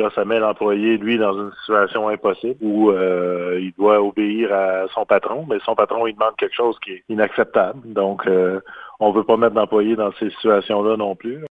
Là, ça met l'employé, lui, dans une situation impossible où euh, il doit obéir à son patron, mais son patron, il demande quelque chose qui est inacceptable. Donc, euh, on veut pas mettre l'employé dans ces situations-là non plus.